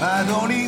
走り出す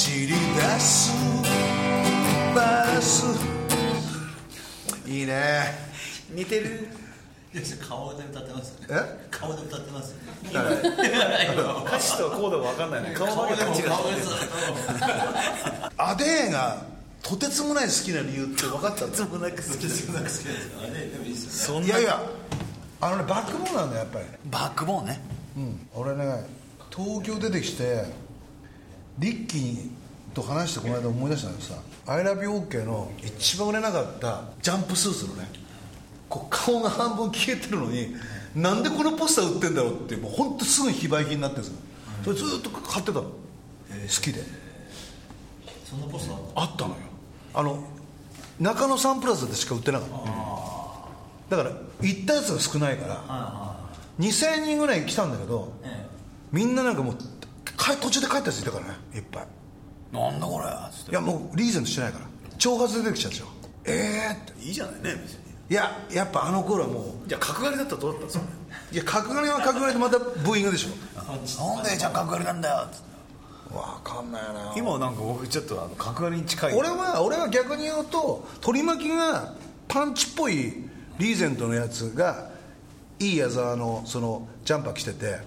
走り出す。バス。いいね。似てる。顔で歌ってますよね。え？顔で歌ってますよね。歌詞とコードが分かんないね。顔だけ顔でずっアデーがとてつもない好きな理由って分かったんだともなく好きです。いやいやあのねバックボーンなんだよやっぱり。バックボーンね。うん俺ね東京出てきてリッキーと話してこの間思い出したんだけどさ「ILOVEYOK」の一番売れなかったジャンプスーツのねこう顔が半分消えてるのになんでこのポスター売ってんだろうってもう本当すぐ非売品になってるんですよ。それずっと買ってたの。好きで。そんなポスター？あったのよ。あの中野サンプラザでしか売ってなかった。だから行ったやつが少ないから2000人ぐらい来たんだけどみんななんかもうか途中で帰ったやついたからね。いっぱい。えなんだこれ。つっていやもうリーゼントしてないから。挑発で出てきちゃうんですよ。ええって。いいじゃないね別に。いややっぱあの頃はもう。じゃあ角刈りだったらどうだったんですかいや角刈りは角刈りでまたブーイングでしょ。なんでじゃあ角刈りなんだよつって。わかんないな。今はなんか僕ちょっとあの角刈りに近い。俺は俺は逆に言うと取り巻きがパンチっぽいリーゼントのやつがいい矢沢のそのジャンパー着てて、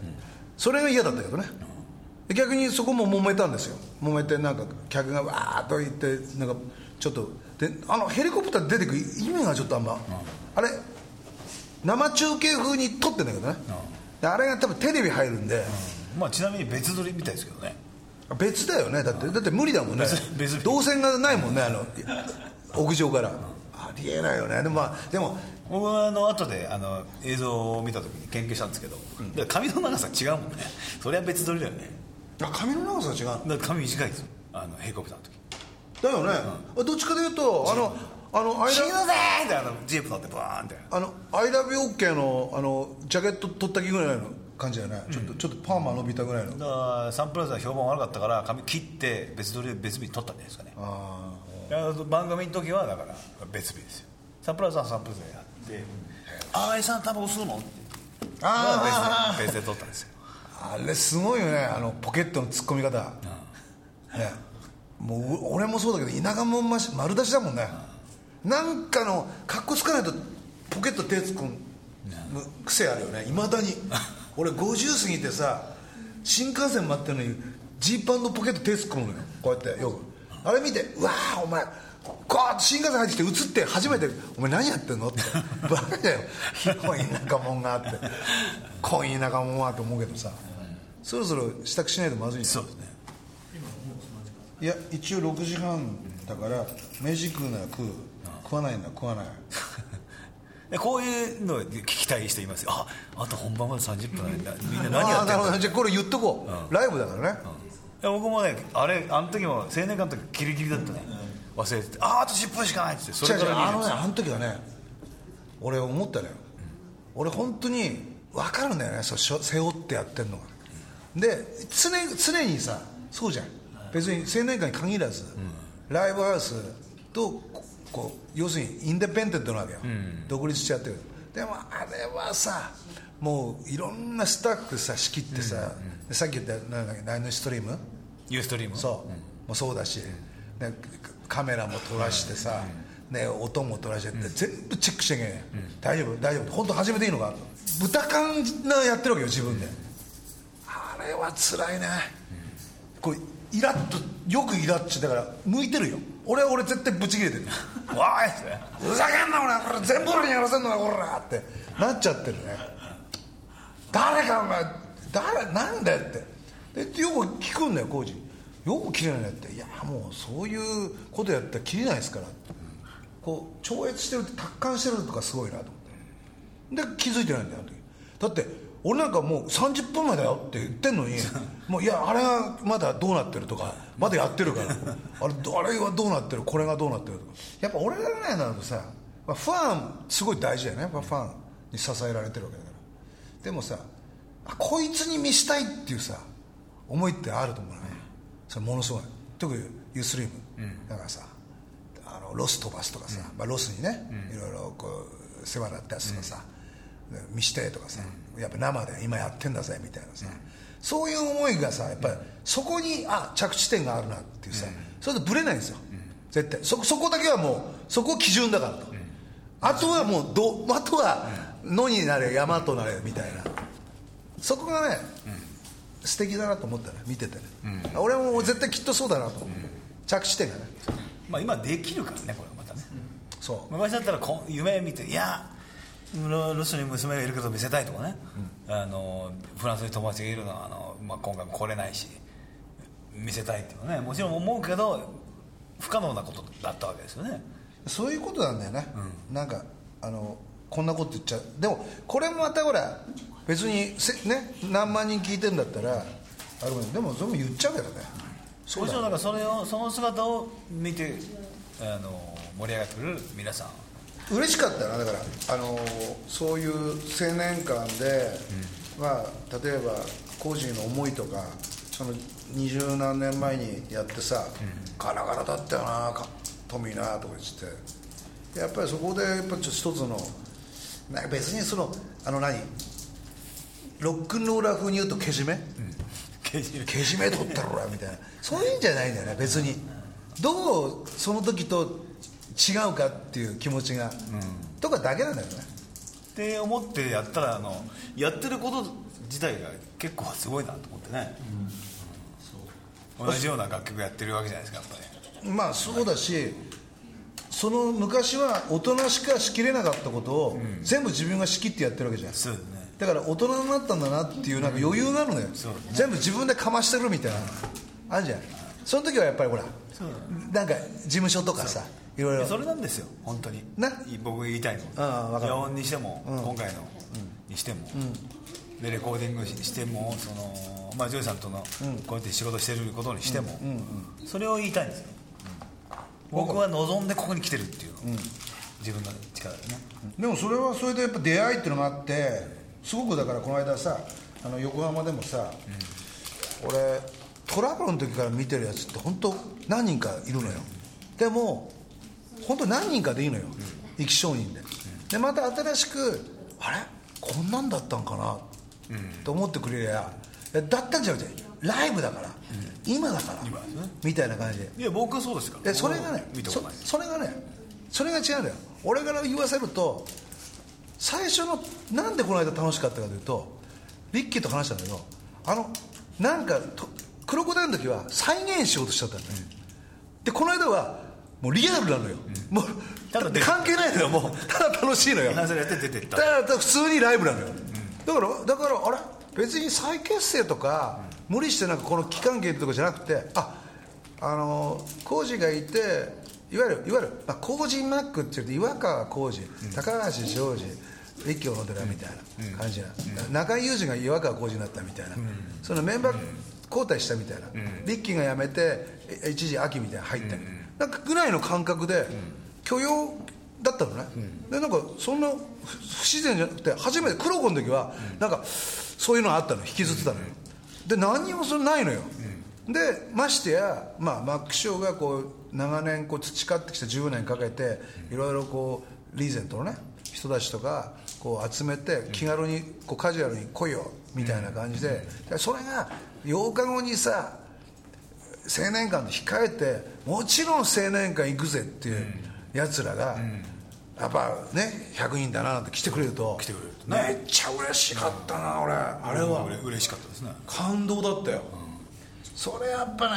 それが嫌だったけどね、で逆にそこも揉めたんですよ。揉めてなんか客がわーっと言ってなんかちょっとであのヘリコプターで出てくる意味がちょっとあんま、あれ生中継風に撮ってんだけどね、であれが多分テレビ入るんで、まあちなみに別撮りみたいですけどね。別だよね。だってだって無理だもんね。別別。動線がないもんねあの屋上から。ありえないよね。でもまあでも。僕はあの後であの映像を見た時に研究したんですけど、髪の長さ違うもんね。それは別撮りだよね。あ髪の長さが違うだ髪短いですよ。あのヘリコプターの時。だよね、どっちかというとあのあの「死ぬぜジープ乗ってバーンって。あの I love you OK のあのジャケット取った気ぐらいの感じだよね、ちょっとちょっとパーマ伸びたぐらいの。だからサンプラザ評判悪かったから髪切って別撮りで別日に撮ったんじゃないですかね。あだから番組の時はだから別日ですよ。サンプラザはサンプラザでやって「ああさんタバコ吸うの?」ってあ別で別で撮ったんですよあれすごいよね。あのポケットの突っ込み方、ね、もう俺もそうだけど田舎もんまし丸出しだもんね、なんかの格好つかないとポケット手突っ込む癖あるよね。いまだに。俺50過ぎてさ新幹線待ってるのにジーパンのポケット手突っ込むのよ。こうやってよく。あれ見てうわーお前新幹線入ってきて映って初めて「お前何やってんの?」って「バカだよ広い田舎もんが」って「濃い田舎もんは」と思うけどさ。そろそろ支度しないとまずいんそうですね。いや一応6時半だから飯食うなら食う。食わないなら食わない。でこういうの聞きたい人いますよ。ああと本番まで30分なんだ。みんな何やってんのじゃあこれ言っとこう、ライブだからね、や僕もねあれあの時も青年館の時ギリギリだったね、忘れててあああと10分しかないっつってそれか違う違うあのねあの時はね俺思ったのよ、俺本当に分かるんだよねそう背負ってやってるのが、で常常にさそうじゃん。別に青年館に限らず、ライブハウスとここう要するにインデペンデントなわけよ、独立しちゃってる。でもあれはさもういろんなスタッフさ仕切ってさ、でさっき言ったなんだっけナインストリーム？ユーストリーム？そう、もうそうだし、でカメラも撮らしてさ、ね、音も撮らしてって、全部チェックしてけん、大丈夫大丈夫。本当始めていいのか豚缶なやってるわけよ自分で、あれは辛いね、こうイラッとよくイラッとしてだから向いてるよ。俺は俺絶対ブチ切れてる。わーいふざけんな俺。これ全部俺にやらせんのかこらって。なっちゃってるね。誰かお前誰なんだよって。でよく聞くんだよ浩二よく切れないねって。いやもうそういうことやったら切れないですからこう超越してるって達観してるとかすごいなと思って。で気づいてないんだよあの時。だって俺なんかもう30分前だよって言ってんのに もういやあれがまだどうなってるとかまだやってるから。あれあれはどうなってる？これがどうなってるとか。やっぱ俺らぐらいになるとさ、まあ、ファンすごい大事だよね。やっぱファンに支えられてるわけだから。でもさあこいつに見したいっていうさ思いってあると思うねそれものすごい。特に Ustream、だからさあのロス飛ばすとかさ、まあ、ロスにね、いろいろこう世話になったやつとかさ、見してとかさ、やっぱ生で今やってんだぜみたいなさ、そういう思いがさやっぱりそこにあ着地点があるなっていうさ、それでブレないんですよ、絶対。そそこだけはもうそこ基準だからと、あとはもうどあとは野になれ山となれみたいな。そこがね、素敵だなと思ったね見ててね、俺も絶対きっとそうだなと思う、着地点がね。まあ今できるからねこれまたね。そう。昔だったらこ夢見ていやロロスに娘がいるけど見せたいとかね、あのフランスに友達がいるのはあの、まあ、今回も来れないし見せたいっていうのはねもちろん思うけど不可能なことだったわけですよね。そういうことなんだよね、なんかあのこんなこと言っちゃう。でもこれもまたほら別にせね何万人聞いてんだったらあれもでもそれも言っちゃうけどね。もちろんなんかそれをその姿を見てあの盛り上がってくれる皆さん。嬉しかったなだからあのそういう青年館で、まあ例えば工事の思いとかその二十何年前にやってさ、ガラガラだったよなかトミーなとか言って。やっぱりそこでやっぱちょっと一つのなんか別にそのあの何？ロックンローラー風に言うとけじめ、けじめ。取ったろらみたいな。そういうんじゃないんだよね別に。どうその時と違うかっていう気持ちが、とかだけなんだよね。って思ってやったらあのやってること自体が結構すごいなと思ってね、同じような楽曲やってるわけじゃないですかやっぱり。まあそうだしその昔は大人しかしきれなかったことを全部自分が仕切ってやってるわけじゃん。そうですね。だから大人になったんだなっていうなんか余裕があるのよ、そう全部自分でかましてるみたいな。あるじゃん。その時はやっぱりほらなんか事務所とかさいろいろそれなんですよ本当に。な？僕が言いたいのああわかる。野音にしても、今回のにしても、でレコーディングししてもその、まあ、ジョージさんとのこうやって仕事してることにしても、それを言いたいんですよ、僕は望んでここに来てるっていうの、自分の力でね。でもそれはそれでやっぱ出会いっていうのがあってすごくだからこの間さあの横浜でもさ、俺トラブルの時から見てるやつって本当何人かいるのよ、でも本当何人かでいいのよ、生き証人で、でまた新しくあれ？こんなんだったんかな、と思ってくれりゃだったんじゃなくてライブだから、今だから、みたいな感じで。いや僕はそうですから。でそれがねそ見たことないそれがねそれが違うんだよ。俺から言わせると最初のなんでこの間楽しかったかというとリッキーと話したんだけどあのなんかとクロコダイルの時は再現しようとしちゃったんだよ、でこの間はもうリアルなのよ、もうただ関係ないのよ。もうただ楽しいのよ。リハーサルやって出てった。だから普通にライブなのよ、だからだからあれ？別に再結成とか、無理してなんかこの期間限定とかじゃなくてああの浩二がいていわゆるいわゆる、まあ、浩二マックって言って岩川浩二、高橋ジョージ立教の寺みたいな感じな、中井裕二が岩川浩二になったみたいな、そのメンバー交代したみたいな、リッキーが辞めてえ一時秋みたいなの入ったり、なんかぐらいの感覚で許容だったのね、でなんかそんな不不自然じゃなくて初めて黒子の時はなんかそういうのあったの引きずってたのよ、で何にもそれないのよ、でましてや、まあ、マック・ショーがこう長年こう培ってきた10年かけていろいろこうリーゼントのね人たちとかこう集めて気軽にこうカジュアルに来いよみたいな感じでそれが8日後にさ青年館で控えてもちろん青年館行くぜっていうやつらが、やっぱね100人だななんて来てくれると。来てくれるとめっちゃ嬉しかったな、俺。あれは。うれ嬉しかったですね。感動だったよ、それやっぱね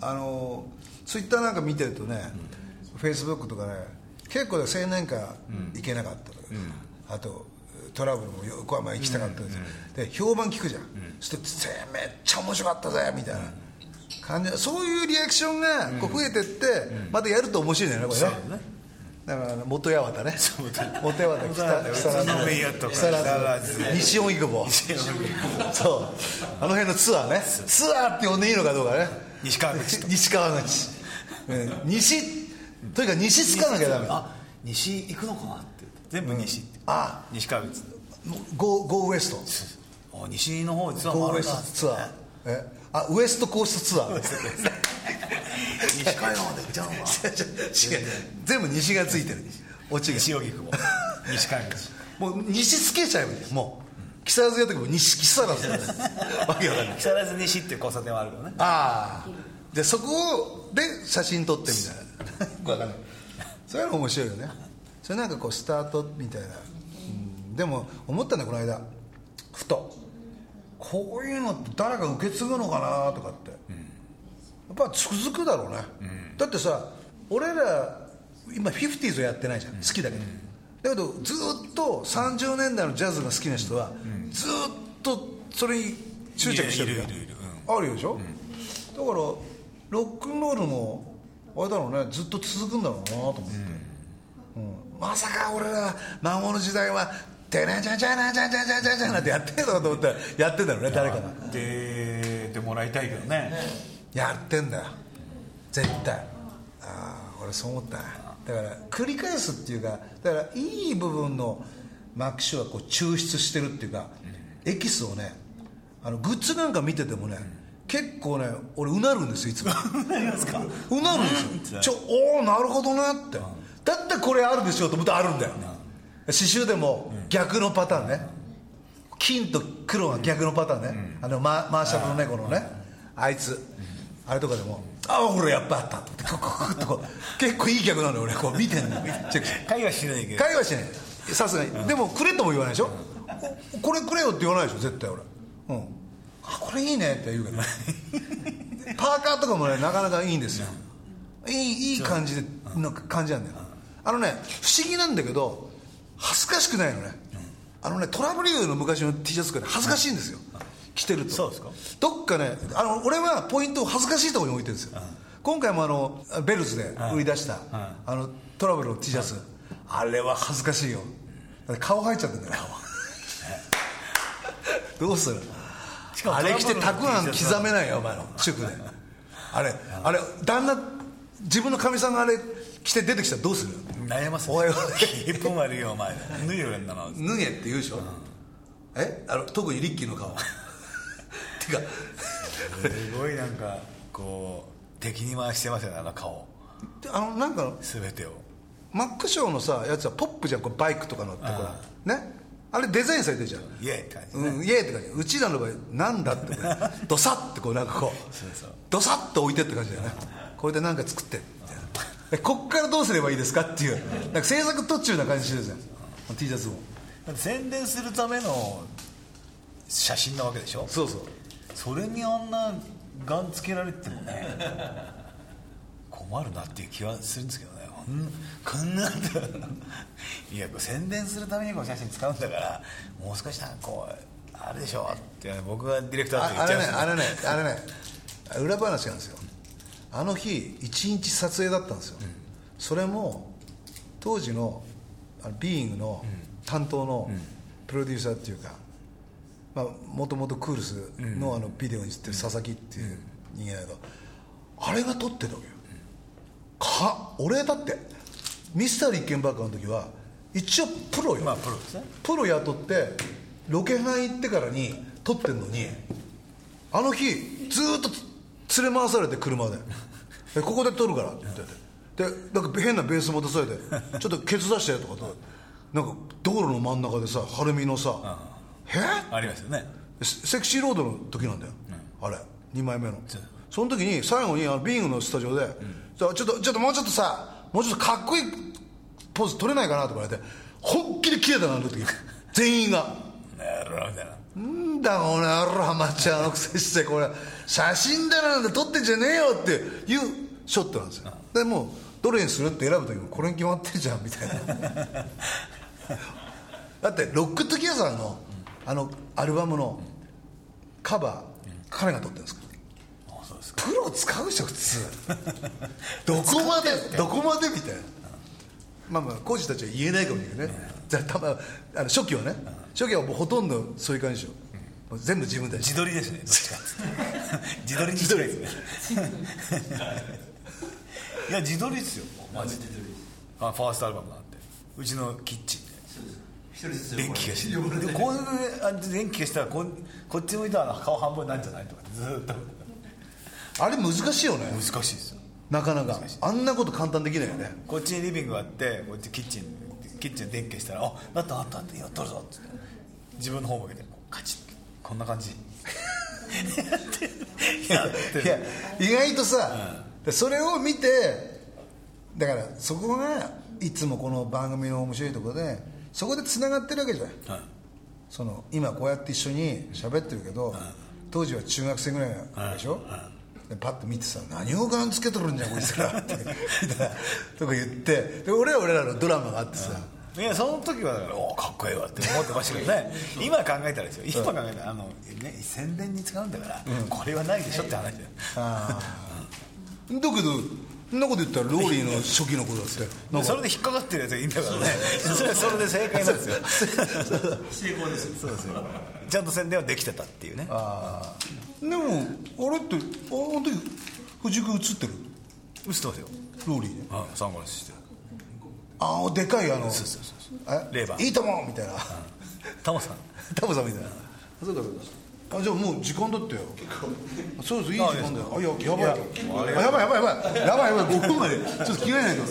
あのツイッターなんか見てるとね、フェイスブックとかね結構青年会行けなかったとか、あとトラブルも横浜行きたかったです、で評判聞くじゃん、そしてめっちゃ面白かったぜみたいな感じそういうリアクションがこう増えてって、またやると面白いんだよねこれねだから元八幡ね。元八幡木更津西荻窪。そう。あの辺のツアーね。ツアーって呼んでいいのかどうかね。西川口と。西川口。うん。西とにかく西つかなきゃダメ。あ西行くのかなって全部西って。あ。西川口ゴーゴーウエスト。あ西の方実はあるんだ。ゴーウエストツアー。え？あウエストコーストツアー 西海岸まで行っちゃうのか。全部西がついてる。オチが。西荻窪。西川口もう西つけちゃえばいいもう。木更津やった時も西木更津 わけわかんない。木更津西っていう交差点はあるからね。ああ。でそこで写真撮ってみたいな。わかんない。そういうの面白いよね。それなんかこうスタートみたいな、うん、でも思ったんだこの間。ふと。こういうのって誰か受け継ぐのかなとかって、やっぱ続くだろうね、うん、だってさ俺ら今フィフティーズをやってないじゃん、好きだけど、だけどずっと30年代のジャズが好きな人は、ずっとそれに執着してるじゃん。あるよでしょ、だからロックンロールもあれだろうね。ずっと続くんだろうなと思って、うん。まさか俺ら孫の時代は「てなじゃじゃなじゃじゃじゃじゃじゃ」なんてやってんのかと思ったらやってんだろうね誰かが。ってもらいたいけどねやってんだよ。絶対。ああ俺そう思っただから繰り返すっていうかだからいい部分のマックシュはこう抽出してるっていうか、エキスをねあのグッズなんか見ててもね、結構ね俺うなるんですよいつも。なりますか？うなるんですよ。ちょおおなるほどなって。だってこれあるでしょと思ってあるんだよ。刺繍でも逆のパターンね。金と黒が逆のパターンね、あのママーシャルのねこのね。あいつあれとかでもああほらやっぱあったってこうこうこうってこう結構いい客なのよ俺こう見てんの会話しないけど。会話しない。さすがに。でもくれとも言わないでしょ？おこれくれよって言わないでしょ絶対俺。うん。あこれいいねって言うけど。パーカーとかもねなかなかいいんですよ。いいいい感じでの感じなんだよ。あのね不思議なんだけど恥ずかしくないのね。あのねトラブルの昔の T シャツとかね恥ずかしいんですよ着てると。そうですか。どっかねあの俺はポイントを恥ずかしいところに置いてるんですよ。今回もあのベルズで売り出したあのトラブルの T シャツ。あれは恥ずかしいよ。だって顔入っちゃってんだよ。どうする？あれ着てトたくあん刻めないよお前の。主婦で。あれあれ旦那自分のかみさんがあれ着て出てきたらどうする？悩ますおいおい。一本悪いよお前。脱いよんだな脱げって言うでしょ、え？あの特にリッキーの顔てか。すごいなんかこう敵に回してますよねあの顔。あのなんか全てを。マックショーのさやつはポップじゃんこうバイクとか乗ってほら。ね？あれデザインされてるじゃん。イエーって感じうん、イエーって感じう。ちらの場合なんだって ドサッてこうなんかこう。ドサッと置いてって感じだよね。これで何か作ってみたいなえこっからどうすればいいですかっていう。なんか制作途中な感じしてるじゃん。T シャツも。宣伝するための写真なわけでしょ？そうそうそれにあんなガンつけられてもね 困るなっていう気はするんですけどね。こんこんなんだいや宣伝するためにこの写真使うんだからもう少しなんかこうあれでしょって僕がディレクターって言ああっちゃうんですれねあれねあれね。裏話なんですよ。あの日一日撮影だったんですよ、それも当時のビーイングの担当のプロデューサーっていうかもともとクールスのあのビデオに映ってる佐々木っていう人間だけど、あれが撮ってたわけよ、か俺だってミスター立憲バカの時は一応プロよ、まあプロですね。プロ雇ってロケハン行ってからに撮ってんのにあの日ずーっと連れ回されて車で「えここで撮るから」って言って。てでなんか変なベース持たされて「ちょっとケツ出して」とかとなんか道路の真ん中でさ晴海のさ「えありますよね。セセクシーロードの時なんだよ、あれ2枚目の。その時に最後にあのビーイングのスタジオで、ちょっとちょっともうちょっとさもうちょっとかっこいいポーズ取れないかなとか言われて本気で切れたなあの時。全員が。なるほど。みたいななんだこの野郎アマチュアのくせしてこれ。写真だなんて撮ってんじゃねえよっていうショットなんですよ。でもうどれにするって選ぶ時もこれに決まってるじゃん。みたいなだって Rock Together のあのアルバムのカバー彼が撮ってるんですか？プロ使うでしょ普通。どこまでどこまでみたいな。まあまあコーチたちは言えないかもしれないけどね。じゃあたまあの初期はね。初期はもうほとんどそういう感じでしょ。もう全部自分たち。自撮りですねどっちか 自撮りに近いですね。いや自撮りですよマジで。あファーストアルバムなんて。うちのキッチン。で一人ずつ電気消してでこういうあ電気消したらこんこっち向いたら顔半分なんじゃないとかずーっと。あれ難しいよね。難しいですよ。なかなか。あんなこと簡単できないよね。こっちにリビングがあってこっちキッチンキッチンで電気消したら「あなったなった」って「やっとるぞ」って。自分の方向けてカチッこんな感じ。いや意外とさ、それを見てだからそこがいつもこの番組の面白いところでそこでつながってるわけじゃないはい。その今こうやって一緒に喋ってるけど、当時は中学生ぐらいでしょ、でパッと見てさ「何をガンつけとるんじゃんこいつら」ってとか言って。で俺は俺らのドラマがあってさ、いやその時はおーかっこいいわって思ってましたけどね。今考えたらですよ。今考えたらあの、ね、宣伝に使うんだから、これはないでしょって話だよ。だけどそんなこと言ったらローリーの初期のことだって。それで引っかかってるやつがいいんだからね。それそれで正解なんですよ。成功ですよ。そうですよ。ちゃんと宣伝はできてたっていうね。ああ。でもあれってあの時藤井君映ってる？映ってますよ。ローリーであサングラスしてああでかいあの。そうそうそうえ？レバー。いいとも！みたいな。タモさん。タモさんみたいな。そうかそうかあじゃあもう時間だったよ。そうですいい時間だよ。あいややばい。あやばいやばいやばい。やばいやばい。5分までちょっと着替えないと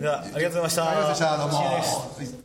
じゃあありがとうございました。ありがとうございました。どうも